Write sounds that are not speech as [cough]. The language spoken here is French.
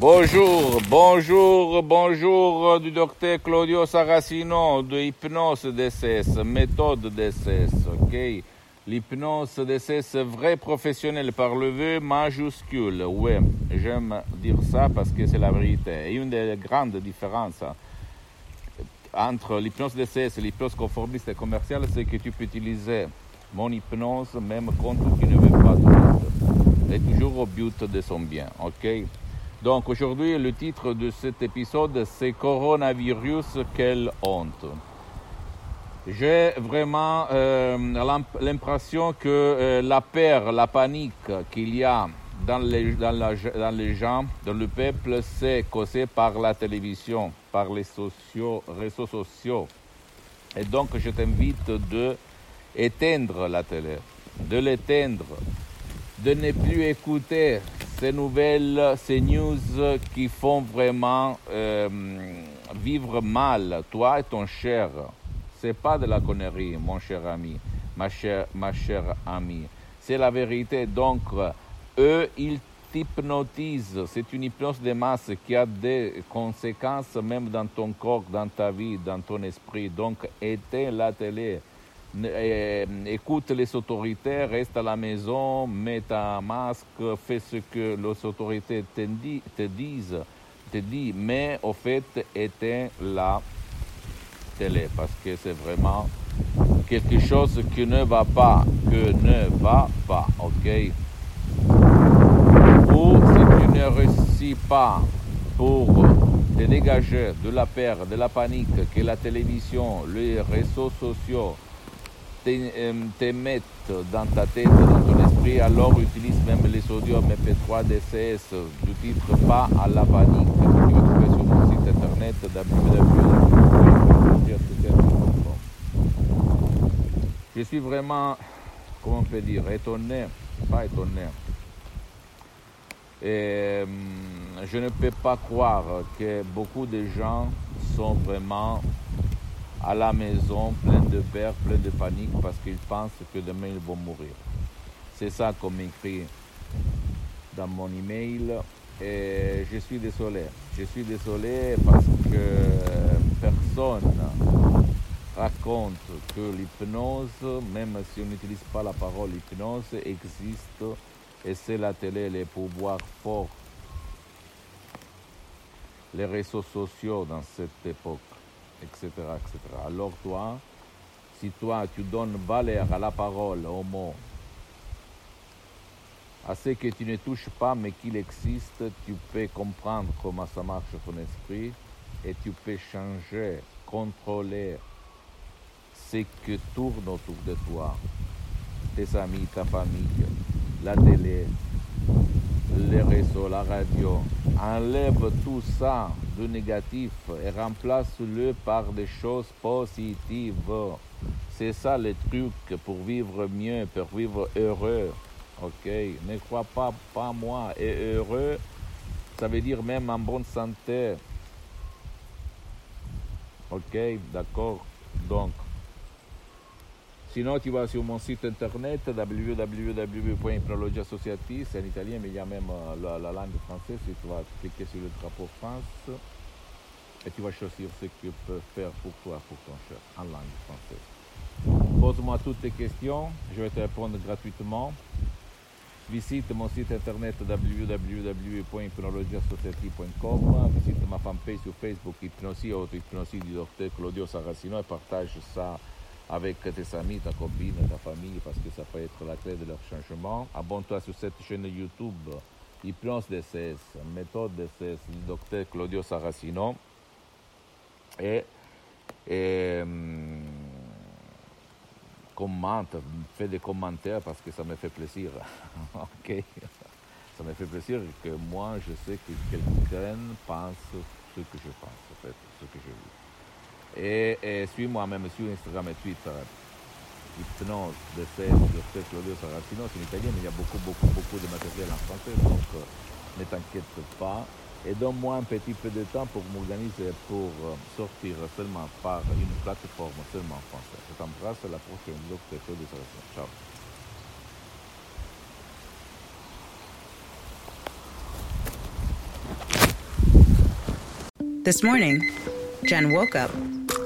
Bonjour, bonjour, bonjour du docteur Claudio Saracino de Hypnose DCS, méthode DCS, ok? L'hypnose DCS vrai professionnel par le V majuscule, oui, j'aime dire ça parce que c'est la vérité. Et une des grandes différences entre l'hypnose DCS et l'hypnose conformiste et commerciale, c'est que tu peux utiliser mon hypnose même contre qui ne veut pas de Et toujours au but de son bien, ok? Donc aujourd'hui, le titre de cet épisode, c'est Coronavirus, quelle honte. J'ai vraiment euh, l'impression que euh, la peur, la panique qu'il y a dans les, dans, les gens, dans le peuple, c'est causé par la télévision, par les réseaux sociaux. Et donc, je t'invite de éteindre la télé, de l'éteindre, de ne plus écouter ces nouvelles, ces news qui font vraiment euh, vivre mal toi et ton cher. C'est pas de la connerie, mon cher ami, ma chère, ma chère amie. C'est la vérité. Donc, eux, ils t'hypnotisent. C'est une hypnose de masse qui a des conséquences même dans ton corps, dans ta vie, dans ton esprit. Donc, éteins la télé écoute les autorités, reste à la maison, mets un masque, fais ce que les autorités te, te disent, te disent, mais au fait, éteins la télé parce que c'est vraiment quelque chose qui ne va pas, que ne va pas, ok? Ou si tu ne réussis pas pour te dégager de la peur, de la panique que la télévision, les réseaux sociaux, te, mettent dans ta tête, dans ton esprit, alors utilise même les audios MP3 DCS du titre Pas à la panique que tu trouver sur mon site internet www.project.com. Je suis vraiment, comment on peut dire, étonné, pas étonné. Et, je ne peux pas croire que beaucoup de gens sont vraiment à la maison, plein de peur, plein de panique, parce qu'ils pensent que demain ils vont mourir. C'est ça qu'on m'écrit dans mon email. Et je suis désolé. Je suis désolé parce que personne raconte que l'hypnose, même si on n'utilise pas la parole hypnose, existe et c'est la télé, les pouvoirs forts, les réseaux sociaux dans cette époque etc., etc. Alors toi, si toi tu donnes valeur à la parole, au mot, à ce que tu ne touches pas mais qu'il existe, tu peux comprendre comment ça marche ton esprit et tu peux changer, contrôler ce que tourne autour de toi, tes amis, ta famille, la télé, les réseaux, la radio. Enlève tout ça de négatif et remplace-le par des choses positives. C'est ça le truc pour vivre mieux, pour vivre heureux. Ok, ne crois pas, pas moi. Et heureux, ça veut dire même en bonne santé. Ok, d'accord? Donc, Sinon, tu vas sur mon site internet www.hypnologiassociative, c'est en italien, mais il y a même la, la, langue française. tu vas cliquer sur le drapeau France et tu vas choisir ce que je peux faire pour toi, pour ton cher, en langue française. Pose-moi toutes tes questions, je vais te répondre gratuitement. Visite mon site internet www.hypnologiassociative.com. Visite ma fanpage sur Facebook, Hypnosie, auto-hypnosie du docteur Claudio Saracino et partage ça avec tes amis, ta copine, ta famille, parce que ça peut être la clé de leur changement. Abonne-toi sur cette chaîne YouTube, Hypnose DCS, méthode DCS, du docteur Claudio Saracino. Et, hum, commente, fais des commentaires parce que ça me fait plaisir. [laughs] ok ça me fait plaisir que moi, je sais que quelqu'un pense ce que je pense, en fait, ce que je vis. Et, et suis-moi même sur Instagram et Twitter. Hypnose, DCS, Dr. Claudio Saracino, c'est en italien, mais il y a beaucoup, beaucoup, beaucoup de matériel en français, donc euh, ne t'inquiète pas. Et donne-moi un petit peu de temps pour m'organiser pour euh, sortir seulement par une plateforme seulement en français. Je t'embrasse, la prochaine, Dr. Claudio Saracino. Ciao. This morning, Jen woke up,